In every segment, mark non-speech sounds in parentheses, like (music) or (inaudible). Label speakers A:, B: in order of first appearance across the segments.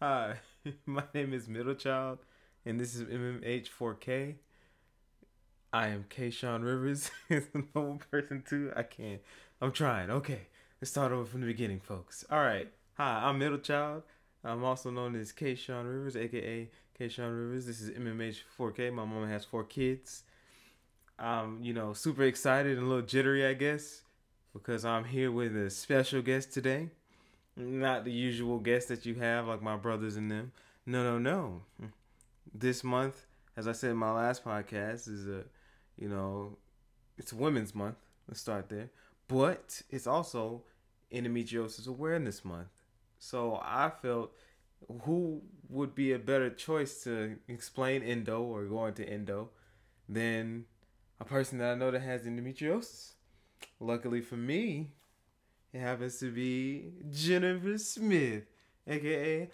A: Hi, (laughs) my name is Middle Child, and this is MMH4K. I am Kayshawn Rivers. (laughs) It's a normal person too. I can't. I'm trying. Okay, let's start over from the beginning, folks. All right. Hi, I'm Middle Child. I'm also known as Kayshawn Rivers, aka Kayshawn Rivers. This is MMH4K. My mom has four kids. I'm, you know, super excited and a little jittery, I guess, because I'm here with a special guest today. Not the usual guests that you have, like my brothers and them. No, no, no. This month, as I said in my last podcast, is a, you know, it's Women's Month. Let's start there. But it's also Endometriosis Awareness Month. So I felt who would be a better choice to explain endo or go into endo than a person that I know that has endometriosis. Luckily for me, it happens to be Jennifer Smith, aka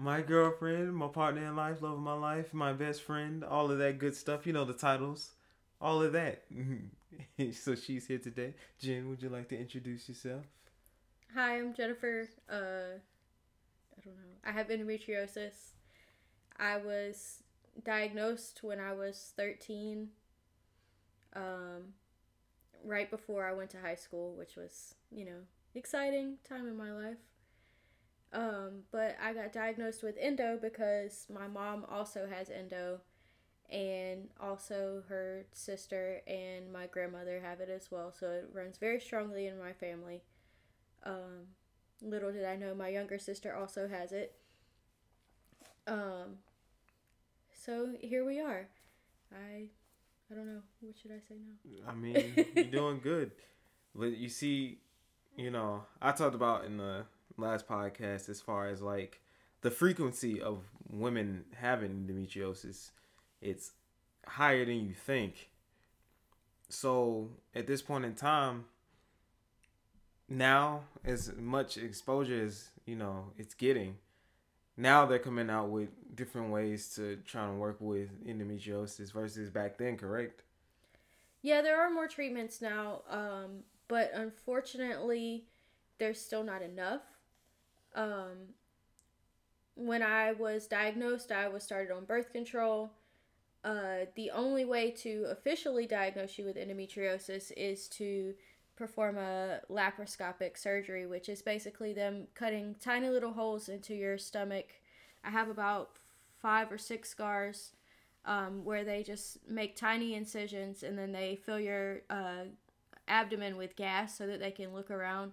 A: my girlfriend, my partner in life, love of my life, my best friend, all of that good stuff. You know the titles, all of that. (laughs) so she's here today. Jen, would you like to introduce yourself?
B: Hi, I'm Jennifer. Uh, I don't know. I have endometriosis. I was diagnosed when I was 13, um, right before I went to high school, which was, you know, exciting time in my life. Um, but I got diagnosed with endo because my mom also has endo, and also her sister and my grandmother have it as well. So it runs very strongly in my family. Um, little did I know my younger sister also has it. Um, so here we are. I I don't know what should I say now.
A: I mean, you're doing good, but you see, you know, I talked about in the last podcast as far as like the frequency of women having endometriosis. It's higher than you think. So at this point in time, now as much exposure as you know it's getting now they're coming out with different ways to try and work with endometriosis versus back then correct
B: yeah there are more treatments now um, but unfortunately there's still not enough um, when i was diagnosed i was started on birth control uh, the only way to officially diagnose you with endometriosis is to perform a laparoscopic surgery, which is basically them cutting tiny little holes into your stomach. I have about five or six scars um, where they just make tiny incisions and then they fill your uh, abdomen with gas so that they can look around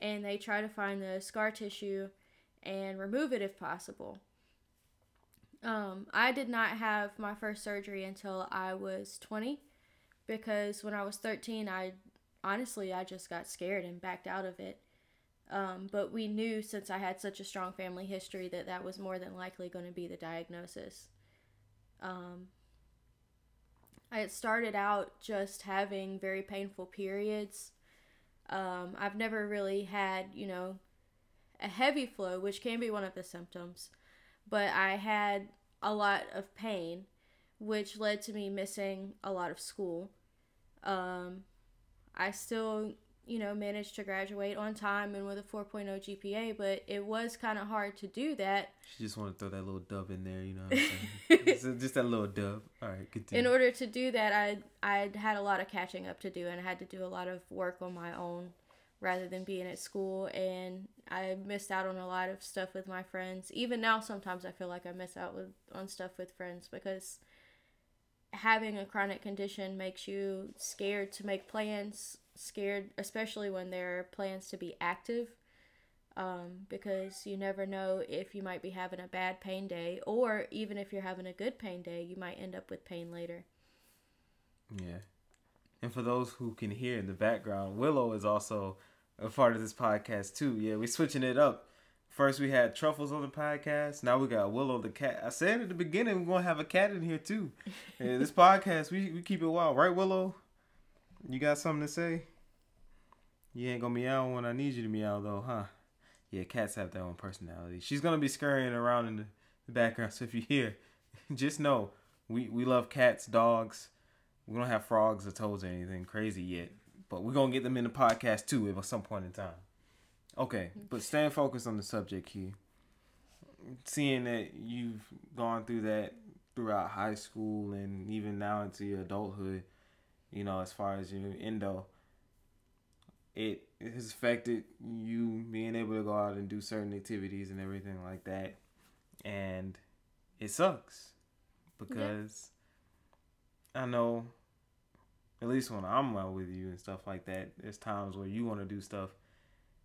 B: and they try to find the scar tissue and remove it if possible. Um, I did not have my first surgery until I was 20 because when I was 13, I honestly, I just got scared and backed out of it. Um, but we knew since I had such a strong family history that that was more than likely going to be the diagnosis. Um, I started out just having very painful periods. Um, I've never really had, you know, a heavy flow, which can be one of the symptoms, but I had a lot of pain, which led to me missing a lot of school. Um, I still, you know, managed to graduate on time and with a 4.0 GPA, but it was kind of hard to do that.
A: She just want to throw that little dub in there, you know. (laughs) just, just that little dub. All right, continue.
B: In order to do that, I I had a lot of catching up to do, and I had to do a lot of work on my own rather than being at school and I missed out on a lot of stuff with my friends. Even now sometimes I feel like I miss out with on stuff with friends because having a chronic condition makes you scared to make plans, scared especially when there are plans to be active. Um, because you never know if you might be having a bad pain day, or even if you're having a good pain day, you might end up with pain later.
A: Yeah. And for those who can hear in the background, Willow is also a part of this podcast too. Yeah, we're switching it up. First we had Truffles on the podcast. Now we got Willow the cat. I said at the beginning we're gonna have a cat in here too. (laughs) Yeah, this podcast we, we keep it wild, right, Willow? You got something to say? You ain't gonna meow when I need you to meow though, huh? Yeah, cats have their own personality. She's gonna be scurrying around in the, background, (laughs) so if you hear, just know we we love cats, dogs. We don't have frogs or toads or anything crazy yet, but we're gonna get them in the podcast too at some point in time. Okay, but staying focused on the subject here. seeing that you've gone through that throughout high school and even now into your adulthood, you know, as far as your endo, it, has affected you being able to go out and do certain activities and everything like that. And it sucks because yeah. I know, at least when I'm out with you and stuff like that, there's times where you want to do stuff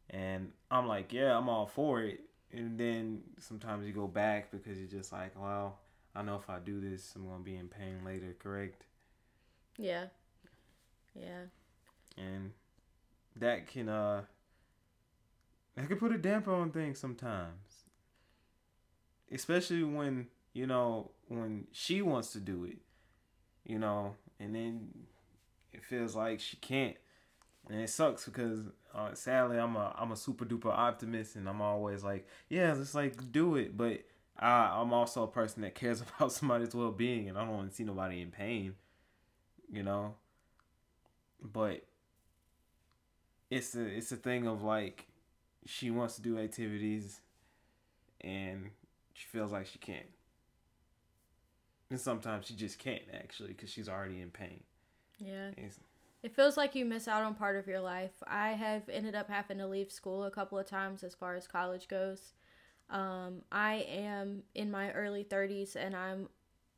A: and I'm like, yeah, I'm all for it. And then sometimes you go back because you're just like, well, I know if I do this, I'm gonna be in pain later. Correct?
B: Yeah. Yeah.
A: And that can uh that can put a damper on things sometimes. Especially when, you know, when she wants to do it. You know, and then it feels like she can't. And it sucks because uh, sadly I'm a I'm a super duper optimist and I'm always like, yeah, just like do it. But I I'm also a person that cares (laughs) about somebody's well being and I don't want to see nobody in pain. You know? But it's a it's a thing of like she wants to do activities and she feels like she can't. And sometimes she just can't actually because she's already in pain.
B: Yeah. It's, it feels like you miss out on part of your life. I have ended up having to leave school a couple of times as far as college goes. Um, I am in my early 30s and I'm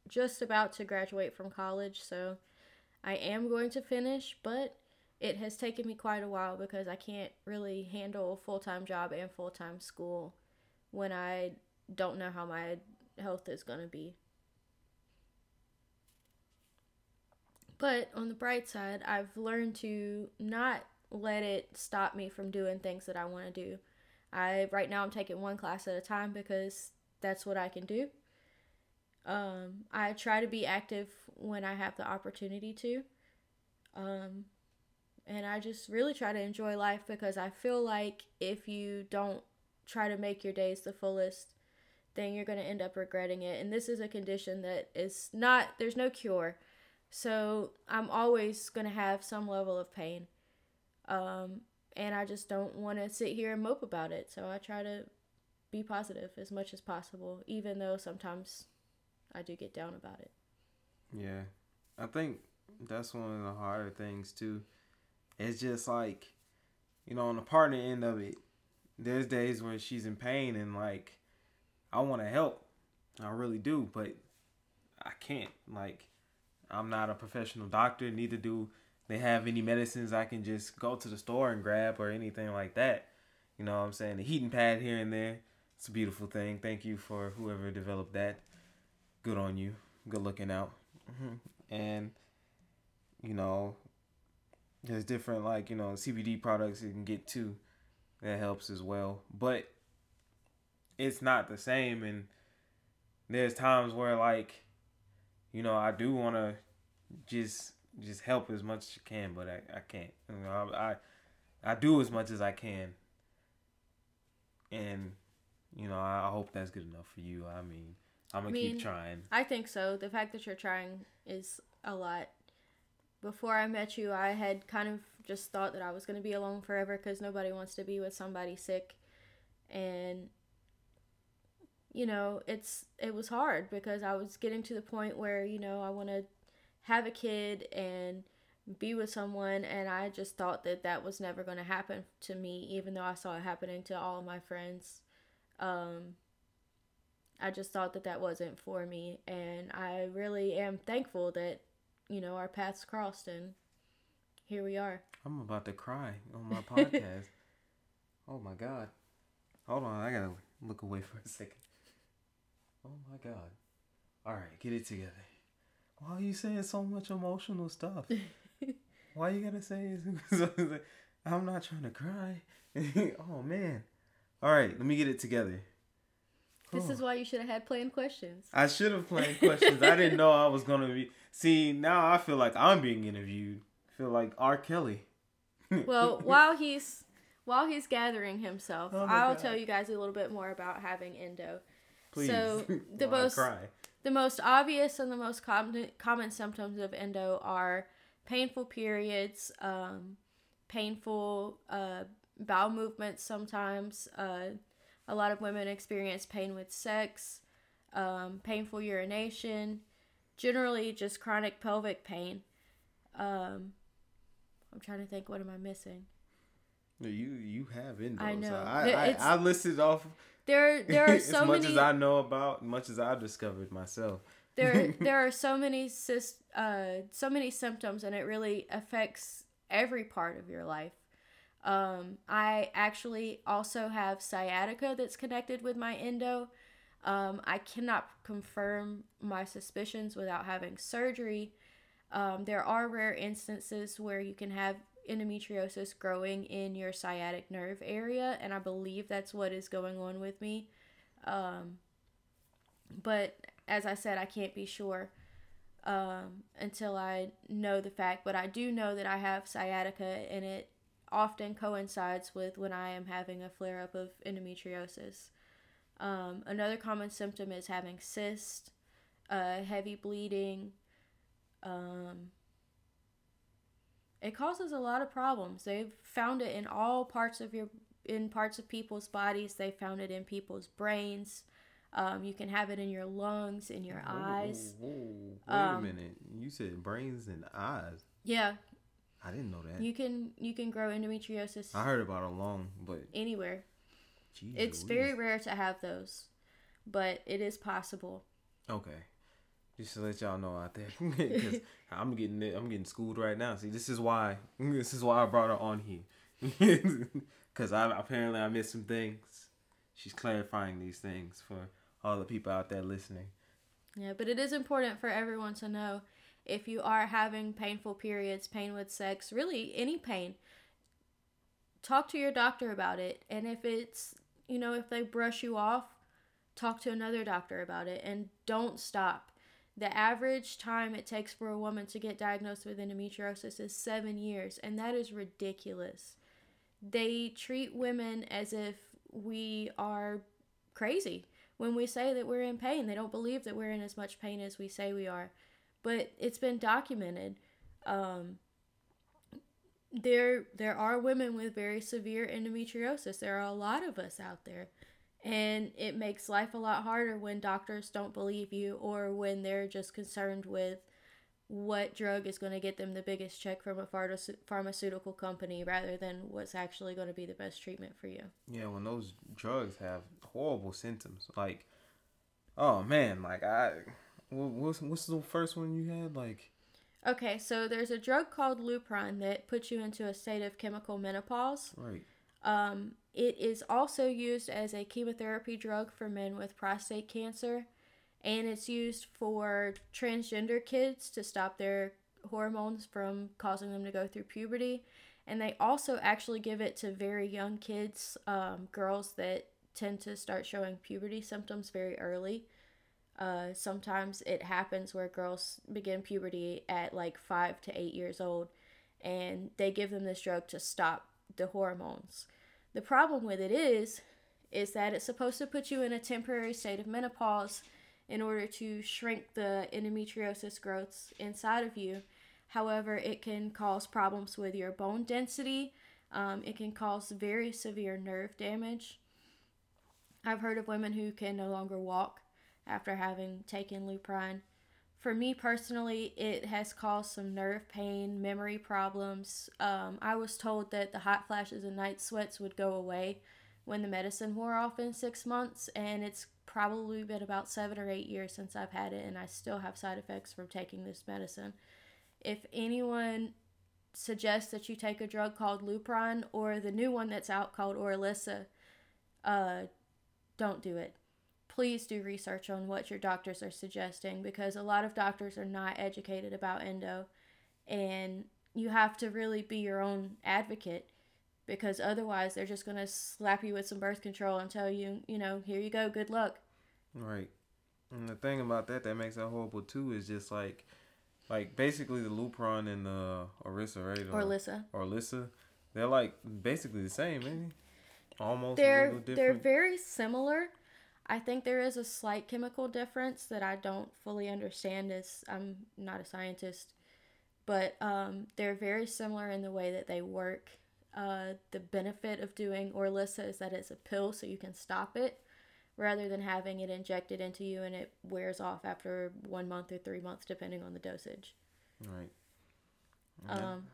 B: just about to graduate from college, so I am going to finish, but it has taken me quite a while because I can't really handle a full time job and full time school when I don't know how my health is going to be. But on the bright side, I've learned to not let it stop me from doing things that I want to do. I right now I'm taking one class at a time because that's what I can do. Um, I try to be active when I have the opportunity to. Um, and I just really try to enjoy life because I feel like if you don't try to make your days the fullest, then you're going to end up regretting it. And this is a condition that is not, there's no cure. So I'm always going to have some level of pain. Um, and I just don't want to sit here and mope about it. So I try to be positive as much as possible, even though sometimes I do get down about it.
A: Yeah. I think that's one of the harder things, too it's just like, you know, on the partner end of it, there's days where she's in pain and like, I want to help, I really do, but I can't. Like, I'm not a professional doctor. Neither do they have any medicines I can just go to the store and grab or anything like that. You know what I'm saying? The heating pad here and there. It's a beautiful thing. Thank you for whoever developed that. Good on you. Good looking out. Mm-hmm. And you know, there's different like you know CBD products you can get too that helps as well but it's not the same and there's times where like you know I do want to just just help as much as you can but I, I can't you know, I, I I do as much as I can and you know I, I hope that's good enough for you I mean I'm gonna I mean, keep trying
B: I think so the fact that you're trying is a lot before I met you, I had kind of just thought that I was going to be alone forever because nobody wants to be with somebody sick. And you know, it's it was hard because I was getting to the point where, you know, I want to have a kid and be with someone and I just thought that that was never going to happen to me even though I saw it happening to all of my friends. Um I just thought that that wasn't for me and I really am thankful that you know, our paths crossed and here we are.
A: I'm about to cry on my (laughs) podcast. oh my god. Hold on, I gotta look away for a second. Oh my god. Alright, get it together. Why are you saying so much emotional stuff? (laughs) Why you gotta say? (laughs) I'm not trying to cry. oh man. Alright, let me get it together.
B: This is why you should have had planned questions.
A: I should have planned questions. I didn't know I was gonna be. See, now I feel like I'm being interviewed. I feel like R. Kelly.
B: well, (laughs) while he's while he's gathering himself, oh I'll God. tell you guys a little bit more about having endo. Please. So (laughs) the most the most obvious and the most common common symptoms of endo are painful periods, um, painful uh, bowel movements sometimes. Uh, A lot of women experience pain with sex, um, painful urination, generally just chronic pelvic pain. Um, I'm trying to think, what am I missing?
A: You you have endos.
B: I know.
A: I, I, I listed off
B: There, there are (laughs)
A: as
B: so
A: much
B: many.
A: as I know about, much as I've discovered myself.
B: there (laughs) there are so many uh so many symptoms and it really affects every part of your life um i actually also have sciatica that's connected with my endo um i cannot confirm my suspicions without having surgery um there are rare instances where you can have endometriosis growing in your sciatic nerve area and i believe that's what is going on with me um but as I said, I can't be sure um, until I know the fact. But I do know that I have sciatica, and it often coincides with when I am having a flare up of endometriosis. Um, another common symptom is having cysts, uh, heavy bleeding. Um, it causes a lot of problems. They've found it in all parts of your in parts of people's bodies. They found it in people's brains. Um, you can have it in your lungs, in your eyes.
A: Whoa, whoa, wait
B: Um,
A: a minute. You said brains and eyes.
B: Yeah,
A: I didn't know that.
B: you can you can grow endometriosis
A: I heard about a lung, but
B: anywhere.
A: geez
B: It's
A: Louise.
B: very rare to have those, but it is possible.
A: okay. Just to let y'all know out there, (laughs) because I'm getting it, I'm getting schooled right now. See, this is why (laughs) this is why I brought her on here, (laughs) because I apparently I missed some things. She's clarifying these things for all the people out there listening.
B: Yeah, but it is important for everyone to know if you are having painful periods, pain with sex, really any pain, talk to your doctor about it. And if it's, you know, if they brush you off, talk to another doctor about it and don't stop. The average time it takes for a woman to get diagnosed with endometriosis is seven years, and that is ridiculous. They treat women as if we are crazy when we say that we're in pain. They don't believe that we're in as much pain as we say we are. But it's been documented. Um, there, there are women with very severe endometriosis. There are a lot of us out there. And it makes life a lot harder when doctors don't believe you or when they're just concerned with what drug is going to get them the biggest check from a pharma- pharmaceutical company rather than what's actually going to be the best treatment for you.
A: Yeah, when those drugs have horrible symptoms, like, oh man, like I, what's what's the first one you had? Like,
B: Okay, so there's a drug called Lupron that puts you into a state of chemical menopause.
A: right,
B: Um, it is also used as a chemotherapy drug for men with prostate cancer, and it's used for transgender kids to stop their hormones from causing them to go through puberty. And they also actually give it to very young kids, um, girls that tend to start showing puberty symptoms very early. Uh, sometimes it happens where girls begin puberty at like five to eight years old, and they give them this drug to stop the hormones. The problem with it is, is that it's supposed to put you in a temporary state of menopause in order to shrink the endometriosis growths inside of you. However, it can cause problems with your bone density. Um, it can cause very severe nerve damage. I've heard of women who can no longer walk after having taken Lupron. For me personally, it has caused some nerve pain, memory problems. Um, I was told that the hot flashes and night sweats would go away when the medicine wore off in six months, and it's probably been about seven or eight years since I've had it, and I still have side effects from taking this medicine. If anyone suggests that you take a drug called Lupron or the new one that's out called Orilissa, uh, don't do it please do research on what your doctors are suggesting because a lot of doctors are not educated about endo and you have to really be your own advocate because otherwise they're just going to slap you with some birth control and tell you, you know, here you go, good luck.
A: right. And the thing about that that makes that horrible too is just like, like basically the Lupron and the Orissa, right?
B: Or Lissa.
A: Orilissa. They're like basically the same, ain't they? Almost
B: They're
A: little
B: they're very similar. I think there is a slight chemical difference that I don't fully understand as I'm not a scientist, but um, they're very similar in the way that they work. Uh, the benefit of doing Orilissa is that it's a pill, so you can stop it rather than having it injected into you and it wears off after one month or three months, depending on the dosage.
A: Right.
B: Um,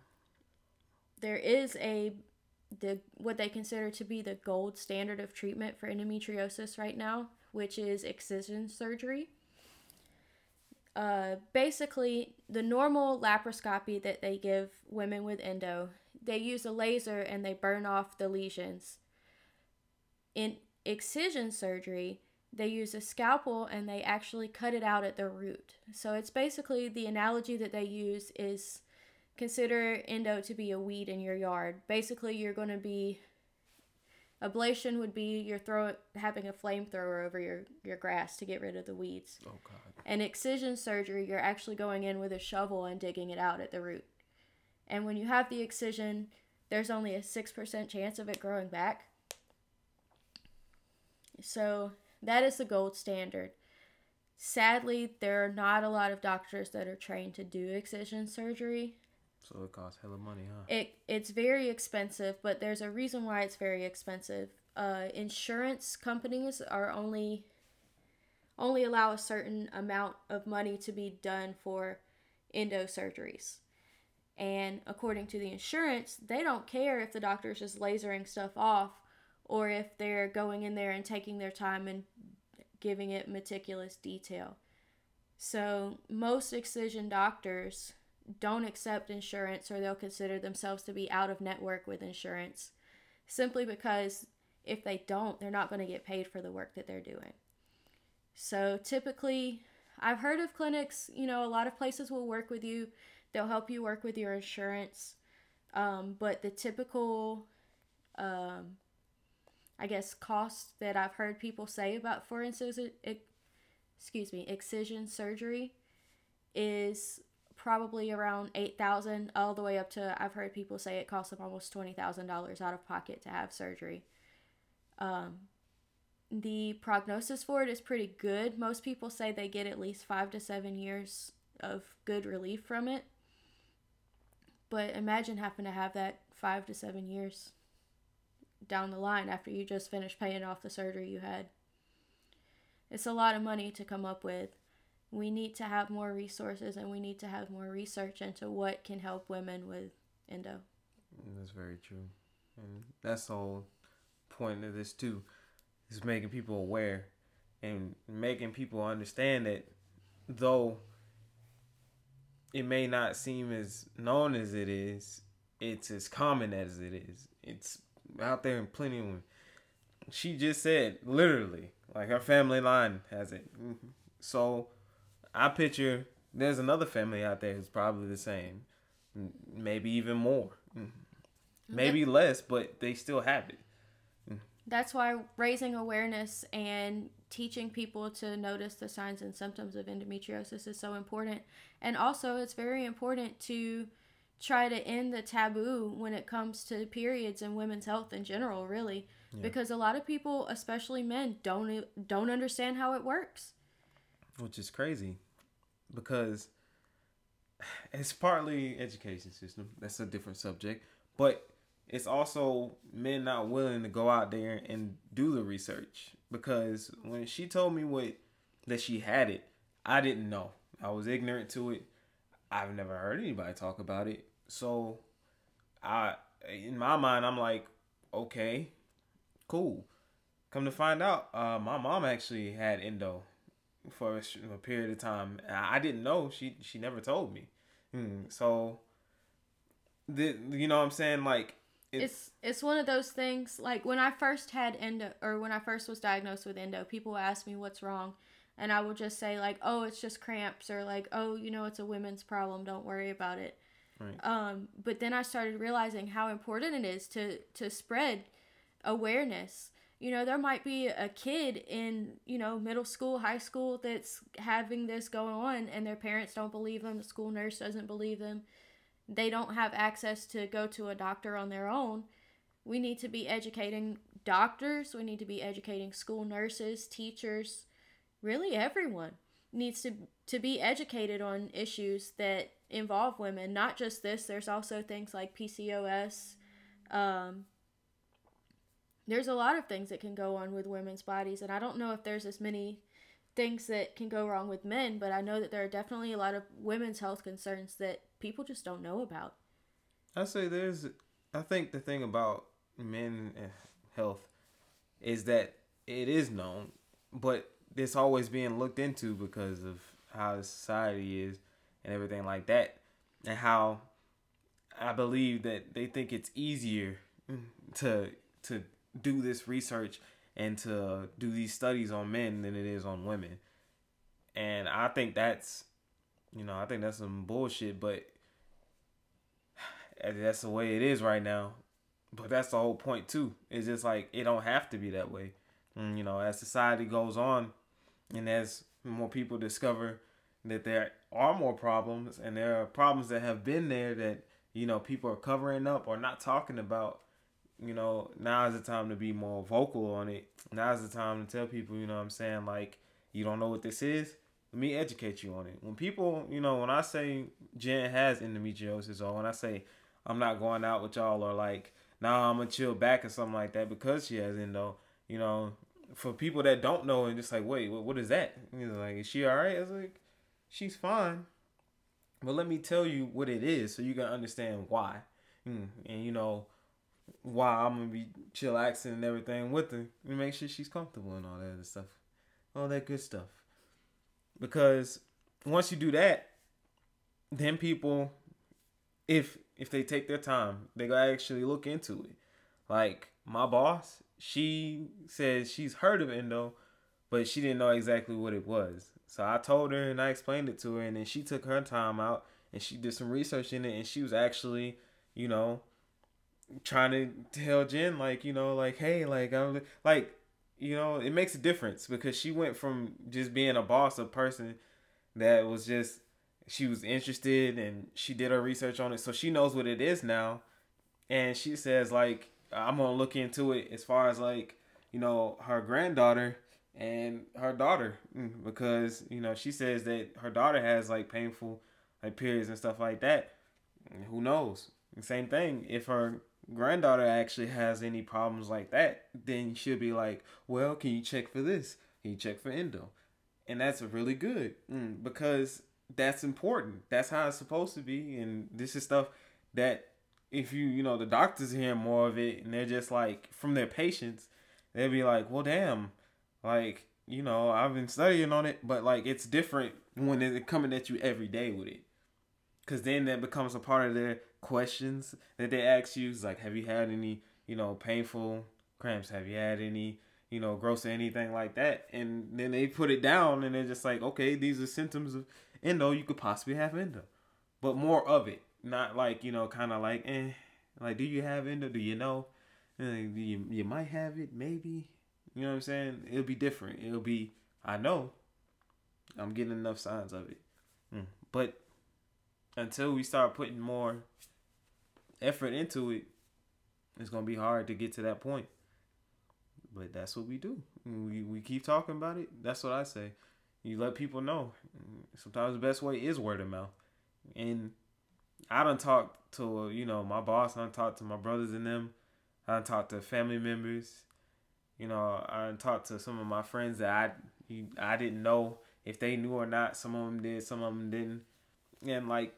B: there is a the what they consider to be the gold standard of treatment for endometriosis right now, which is excision surgery. Uh, basically, the normal laparoscopy that they give women with endo, they use a laser and they burn off the lesions. In excision surgery, they use a scalpel and they actually cut it out at the root. So it's basically the analogy that they use is consider endo to be a weed in your yard. Basically, you're going to be ablation would be you're throw having a flamethrower over your your grass to get rid of the weeds.
A: Oh God.
B: And excision surgery, you're actually going in with a shovel and digging it out at the root. And when you have the excision, there's only a 6% chance of it growing back. So, that is the gold standard. Sadly, there are not a lot of doctors that are trained to do excision surgery.
A: So it costs hella money, huh?
B: It it's very expensive, but there's a reason why it's very expensive. Uh, insurance companies are only only allow a certain amount of money to be done for endo surgeries. And according to the insurance, they don't care if the doctor's just lasering stuff off or if they're going in there and taking their time and giving it meticulous detail. So, most excision doctors don't accept insurance or they'll consider themselves to be out of network with insurance simply because if they don't, they're not going to get paid for the work that they're doing. So typically, I've heard of clinics, you know, a lot of places will work with you, they'll help you work with your insurance. Um, but the typical, um, I guess, cost that I've heard people say about, for instance, excuse me, excision surgery is probably around 8000 all the way up to I've heard people say it costs them almost $20,000 out of pocket to have surgery. Um, the prognosis for it is pretty good. Most people say they get at least 5 to 7 years of good relief from it. But imagine having to have that 5 to 7 years down the line after you just finished paying off the surgery you had. It's a lot of money to come up with we need to have more resources and we need to have more research into what can help women with endo.
A: That's very true. And that's the whole point of this too. Is making people aware and making people understand that though it may not seem as known as it is, it's as common as it is. It's out there in plenty of she just said literally like her family line has it. Mm-hmm. So I picture there's another family out there who's probably the same, maybe even more, mm. maybe less, but they still have it. Mm.
B: That's why raising awareness and teaching people to notice the signs and symptoms of endometriosis is so important. And also, it's very important to try to end the taboo when it comes to periods and women's health in general, really. Yeah. Because a lot of people, especially men, don't don't understand how it works.
A: Which is crazy because it's partly education system. That's a different subject, but it's also men not willing to go out there and do the research because when she told me what that she had it, I didn't know. I was ignorant to it. I've never heard anybody talk about it. So I in my mind I'm like, okay, cool. Come to find out, uh, my mom actually had endo for a, period of time. I didn't know. She she never told me. Hmm. So, the you know what I'm saying like
B: it's, it's it's one of those things like when I first had endo or when I first was diagnosed with endo, people ask me what's wrong, and I would just say like, oh, it's just cramps or like, oh, you know, it's a women's problem. Don't worry about it. Right. Um, but then I started realizing how important it is to to spread awareness you know there might be a kid in you know middle school high school that's having this going on and their parents don't believe them the school nurse doesn't believe them they don't have access to go to a doctor on their own. We need to be educating doctors we need to be educating school nurses teachers really everyone needs to to be educated on issues that involve women not just this there's also things like PCOS Um, there's a lot of things that can go on with women's bodies, and I don't know if there's as many things that can go wrong with men, but I know that there are definitely a lot of women's health concerns that people just don't know about.
A: I say there's, I think the thing about men eh, health is that it is known, but it's always being looked into because of how society is and everything like that, and how I believe that they think it's easier to to do this research and to do these studies on men than it is on women. And I think that's, you know, I think that's some bullshit, but (sighs) that's the way it is right now. But that's the whole point too. It's just like it don't have to be that way. And, you know, as society goes on, and as more people discover that there are more problems, and there are problems that have been there that you know people are covering up or not talking about, you know, now is the time to be more vocal on it. Now is the time to tell people, you know, I'm saying like, you don't know what this is. Let me educate you on it. When people, you know, when I say Jen has endometriosis, or when I say I'm not going out with y'all, or like, nah, I'm gonna chill back or something like that because she has endo, you know, for people that don't know and just like, wait, what, what is that? You know, like, is she all right? I was like, she's fine. But let me tell you what it is so you can understand why. Mm, and, you know, why I'm gonna be chillaxing and everything with her and make sure she's comfortable and all that other stuff, all that good stuff. Because once you do that, then people, if if they take their time, they go actually look into it. Like my boss, she says she's heard of endo, but she didn't know exactly what it was. So I told her and I explained it to her, and then she took her time out and she did some research in it, and she was actually, you know, trying to tell Jen like you know like hey like I'm like you know it makes a difference because she went from just being a boss a person that was just she was interested and she did her research on it. So she knows what it is now. And she says like I'm gonna look into it as far as like you know her granddaughter and her daughter. Mm, because you know she says that her daughter has like painful like periods and stuff like that. Who knows? Same thing. If her granddaughter actually has any problems like that, then she'll be like, well, can you check for this? Can you check for endo? And that's really good mm, because that's important. That's how it's supposed to be. And this is stuff that if you, you know, the doctors hear more of it and they're just like, from their patients, they'll be like, well, damn, like, you know, I've been studying on it, but like it's different when they're coming at you every day with it. Cause then that becomes a part of their questions that they ask you. It's like, have you had any, you know, painful cramps? Have you had any, you know, gross or anything like that? And then they put it down and they're just like, okay, these are symptoms of endo. You could possibly have endo, but more of it, not like you know, kind of like, eh, like, do you have endo? Do you know? And you you might have it, maybe. You know what I'm saying? It'll be different. It'll be, I know. I'm getting enough signs of it, mm. but until we start putting more effort into it, it's gonna be hard to get to that point. But that's what we do. We we keep talking about it. That's what I say. You let people know. Sometimes the best way is word of mouth. And I don't talk to you know my boss. I don't talk to my brothers and them. I don't talk to family members. You know, I don't talk to some of my friends that I I didn't know if they knew or not. Some of them did. Some of them didn't. And like,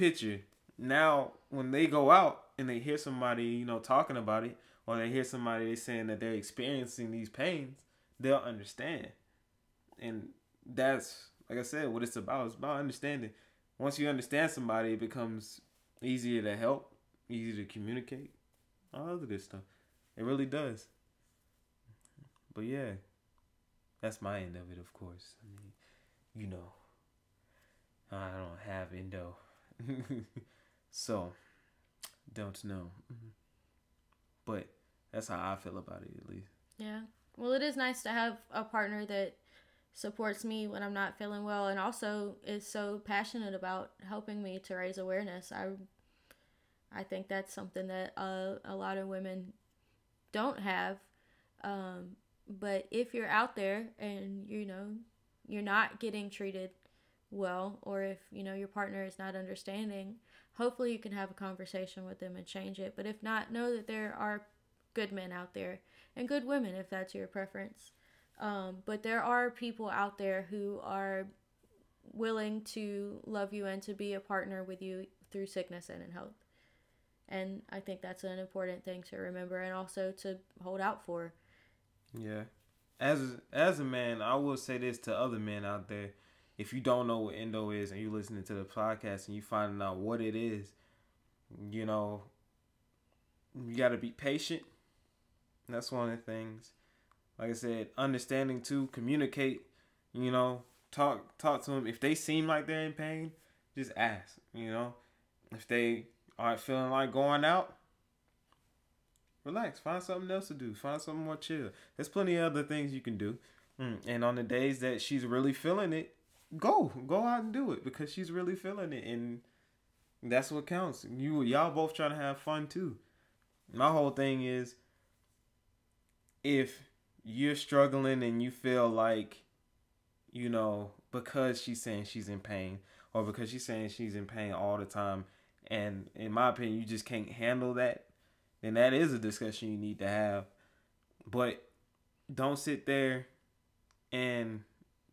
A: picture now when they go out and they hear somebody, you know, talking about it, or they hear somebody saying that they're experiencing these pains, they'll understand. And that's like I said, what it's about. It's about understanding. Once you understand somebody, it becomes easier to help, easier to communicate, all of this stuff. It really does. But yeah, that's my end of it, of course. I mean, you know, I don't have endo. (laughs) So, don't know. But that's how I feel about it, at least.
B: Yeah. Well, it is nice to have a partner that supports me when I'm not feeling well and also is so passionate about helping me to raise awareness. I I think that's something that uh, a lot of women don't have. Um, but if you're out there and you know you're not getting treated well or if you know your partner is not understanding hopefully you can have a conversation with them and change it. But if not, know that there are good men out there and good women if that's your preference. Um, but there are people out there who are willing to love you and to be a partner with you through sickness and in health. And I think that's an important thing to remember and also to hold out for.
A: Yeah. As as a man, I will say this to other men out there. If you don't know what endo is and you're listening to the podcast and you finding out what it is, you know, you got to be patient. That's one of the things. Like I said, understanding to communicate, you know, talk talk to them. If they seem like they're in pain, just ask, you know. If they aren't feeling like going out, relax. Find something else to do. Find something more chill. There's plenty of other things you can do. Mm, and on the days that she's really feeling it, go go out and do it because she's really feeling it, and that's what counts. You y'all both trying to have fun too. My whole thing is if you're struggling and you feel like you know because she's saying she's in pain or because she's saying she's in pain all the time and in my opinion you just can't handle that then that is a discussion you need to have but don't sit there and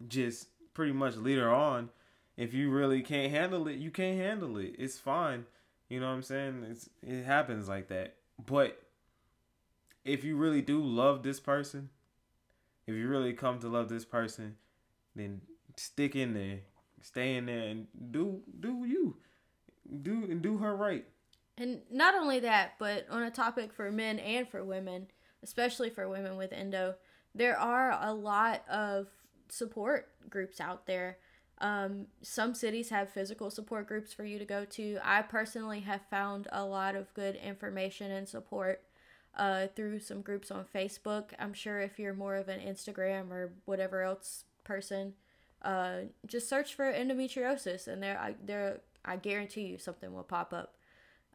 A: just pretty much later on. If you really can't handle it you can't handle it. It's fine. You know what i'm saying? It's it happens like that. But if you really do love this person if you really come to love this person then stick in there. Stay in there and do do you. Do and do her right.
B: And not only that, but on a topic for men and for women, especially for women with endo, there are a lot of support groups out there. Um, some cities have physical support groups for you to go to. I personally have found a lot of good information and support uh, through some groups on Facebook. I'm sure if you're more of an Instagram or whatever else person, uh, just search for endometriosis, and there, I, there I guarantee you something will pop up.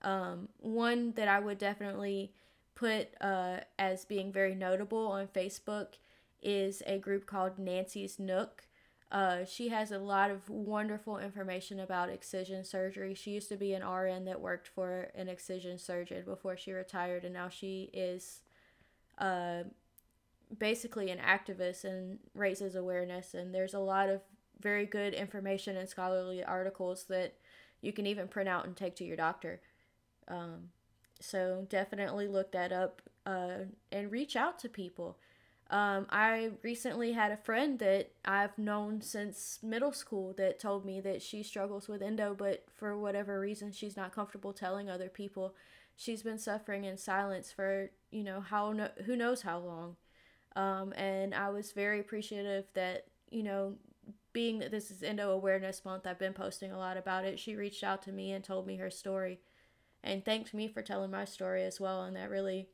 B: Um, one that I would definitely put uh, as being very notable on Facebook is a group called Nancy's Nook. Uh, she has a lot of wonderful information about excision surgery. She used to be an RN that worked for an excision surgeon before she retired, and now she is uh, basically an activist and raises awareness. And there's a lot of very good information and scholarly articles that you can even print out and take to your doctor. Um, so definitely look that up uh, and reach out to people. Um, I recently had a friend that I've known since middle school that told me that she struggles with endo, but for whatever reason, she's not comfortable telling other people. She's been suffering in silence for you know how no, who knows how long, um, and I was very appreciative that you know being that this is Endo Awareness Month, I've been posting a lot about it. She reached out to me and told me her story and thanked me for telling my story as well and that really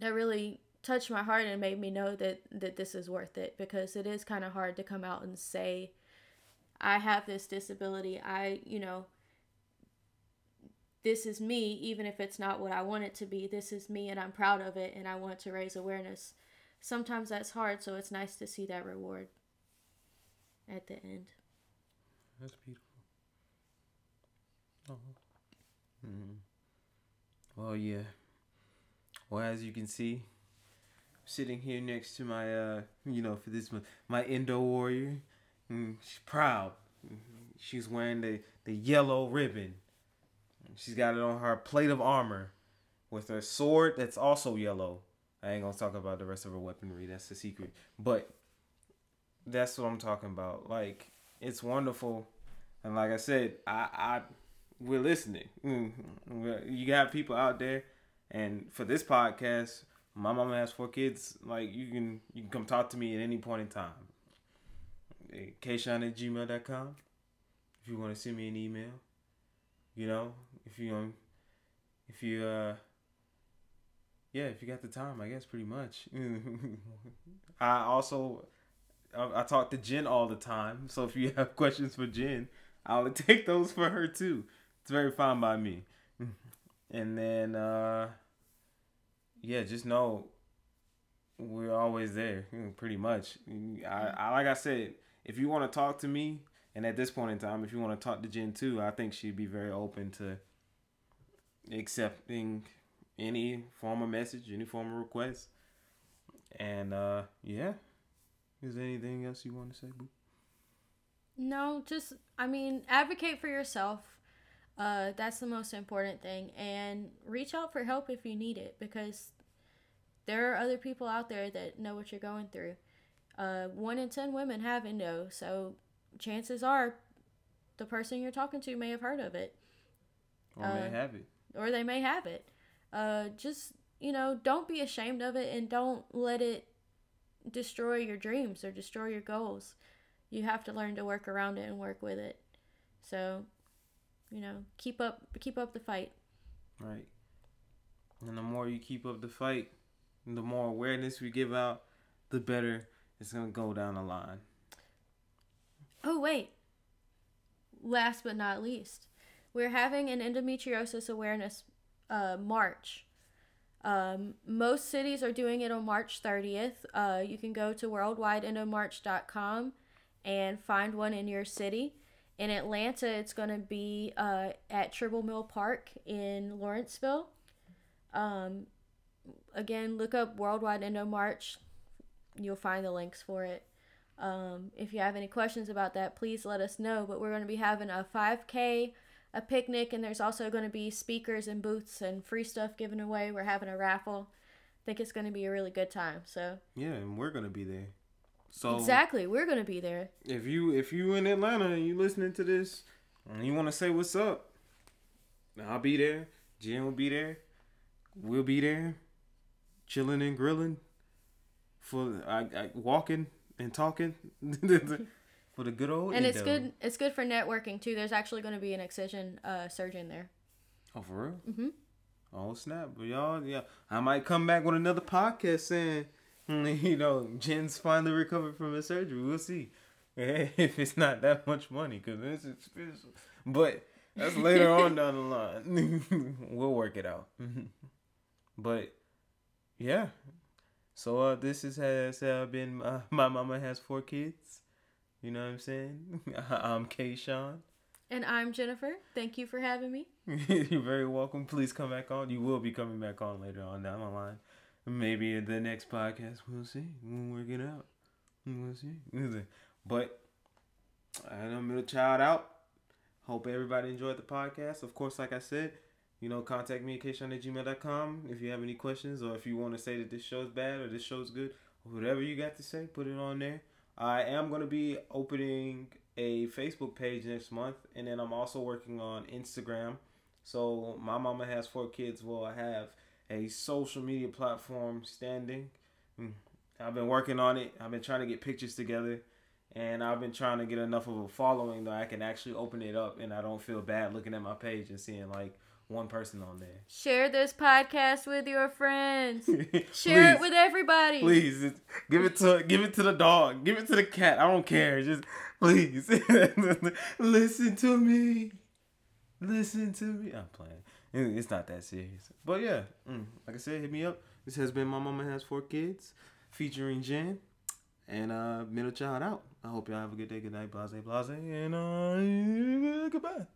B: that really touched my heart and made me know that that this is worth it because it is kind of hard to come out and say I have this disability. I, you know, this is me even if it's not what I want it to be. This is me and I'm proud of it and I want to raise awareness. Sometimes that's hard, so it's nice to see that reward at the end.
A: That's beautiful. Oh. Mm-hmm. Well, yeah. Well, as you can see, sitting here next to my, uh, you know, for this my endo warrior. Mm, she's proud. She's wearing the the yellow ribbon. She's got it on her plate of armor with her sword that's also yellow. I ain't gonna talk about the rest of her weaponry. That's the secret. But that's what I'm talking about. Like it's wonderful, and like I said, I, I we're listening. Mm-hmm. You got people out there, and for this podcast, my mama has four kids. Like you can you can come talk to me at any point in time. Kshawn at gmail.com if you want to send me an email. You know, if you um, if you uh, yeah, if you got the time, I guess pretty much. (laughs) I also I, I talk to Jen all the time, so if you have (laughs) questions for Jen, I'll (laughs) take those for her too. It's very fine by me. And then, uh, yeah, just know we're always there, pretty much. I, I like I said, if you want to talk to me, And at this point in time, if you want to talk to Jen too, I think she'd be very open to accepting any form of message, any form of request. And uh yeah. Is there anything else you want to say, Boo?
B: No, just I mean, advocate for yourself. Uh, that's the most important thing, and reach out for help if you need it because there are other people out there that know what you're going through. Uh, one in ten women have endo, so chances are the person you're talking to may have heard of it,
A: Or may have it.
B: or they may have it. Uh, just you know, don't be ashamed of it, and don't let it destroy your dreams or destroy your goals. You have to learn to work around it and work with it. So, you know, keep up keep up the fight.
A: Right. And the more you keep up the fight, the more awareness we give out, the better it's gonna go down the line.
B: Oh, wait. Last but not least, we're having an endometriosis awareness uh, march. Um, most cities are doing it on March 30th. Uh, you can go to worldwideendomarch.com and find one in your city. In Atlanta, it's going to be uh, at Tribble Mill Park in Lawrenceville. Um, again, look up Worldwide Endo March. You'll find the links for it. Um, if you have any questions about that, please let us know. But we're going to be having a 5K, a picnic, and there's also going to be speakers and booths and free stuff given away. We're having a raffle. I think it's going to be a really good time. So
A: Yeah, and we're gonna be there. So
B: exactly, we're going to be there.
A: if you if you in Atlanta and you listening to this and you wanna say what's up, I'll be there. Jen will be there. We'll be there. Chilling and grilling. For I, I walking and talking (laughs) for the good old
B: And it's good. It's good for networking too. There's actually going to be an excision uh, surgeon there.
A: Oh, for real?
B: Mm-hmm.
A: Oh, snap. But y'all, yeah. I might come back with another podcast saying, (laughs) you know, Jen's finally recovered from his surgery. We'll see. (laughs) If it's not that much money, because it's expensive. But that's later on (laughs) down the line. we'll work it out. but, yeah. So, uh, this is, has uh, been uh, My Mama Has Four Kids. You know what I'm saying? I'm K. Sean.
B: And I'm Jennifer. Thank you for having me.
A: You're very welcome. Please come back on. You will be coming back on later on down the line. Maybe the next podcast. We'll see. We'll work it out. We'll see. But I'm a middle child out. Hope everybody enjoyed the podcast. Of course, like I said, you know, contact me at kshawn at gmail.com if you have any questions or if you want to say that this show's bad or this show's good or whatever you got to say, put it on there. I am going to be opening a Facebook page next month, and then I'm also working on Instagram. So my mama has four kids. Well, I have a social media platform standing. Mm. I've been working on it. I've been trying to get pictures together, and I've been trying to get enough of a following that I can actually open it up, and I don't feel bad looking at my page and seeing like one person on there.
B: Share this podcast with your friends. (laughs) Share it with everybody.
A: Please give it to give it to the dog. Give it to the cat. I don't care. Just please (laughs) listen to me. Listen to me. I'm playing. It- It's not that serious. But yeah, mm, like I said, hit me up. This has been My Mama Has Four Kids, featuring Jen and uh middle child out. I hope y'all have a good day, good night, blase, blase, and uh goodbye.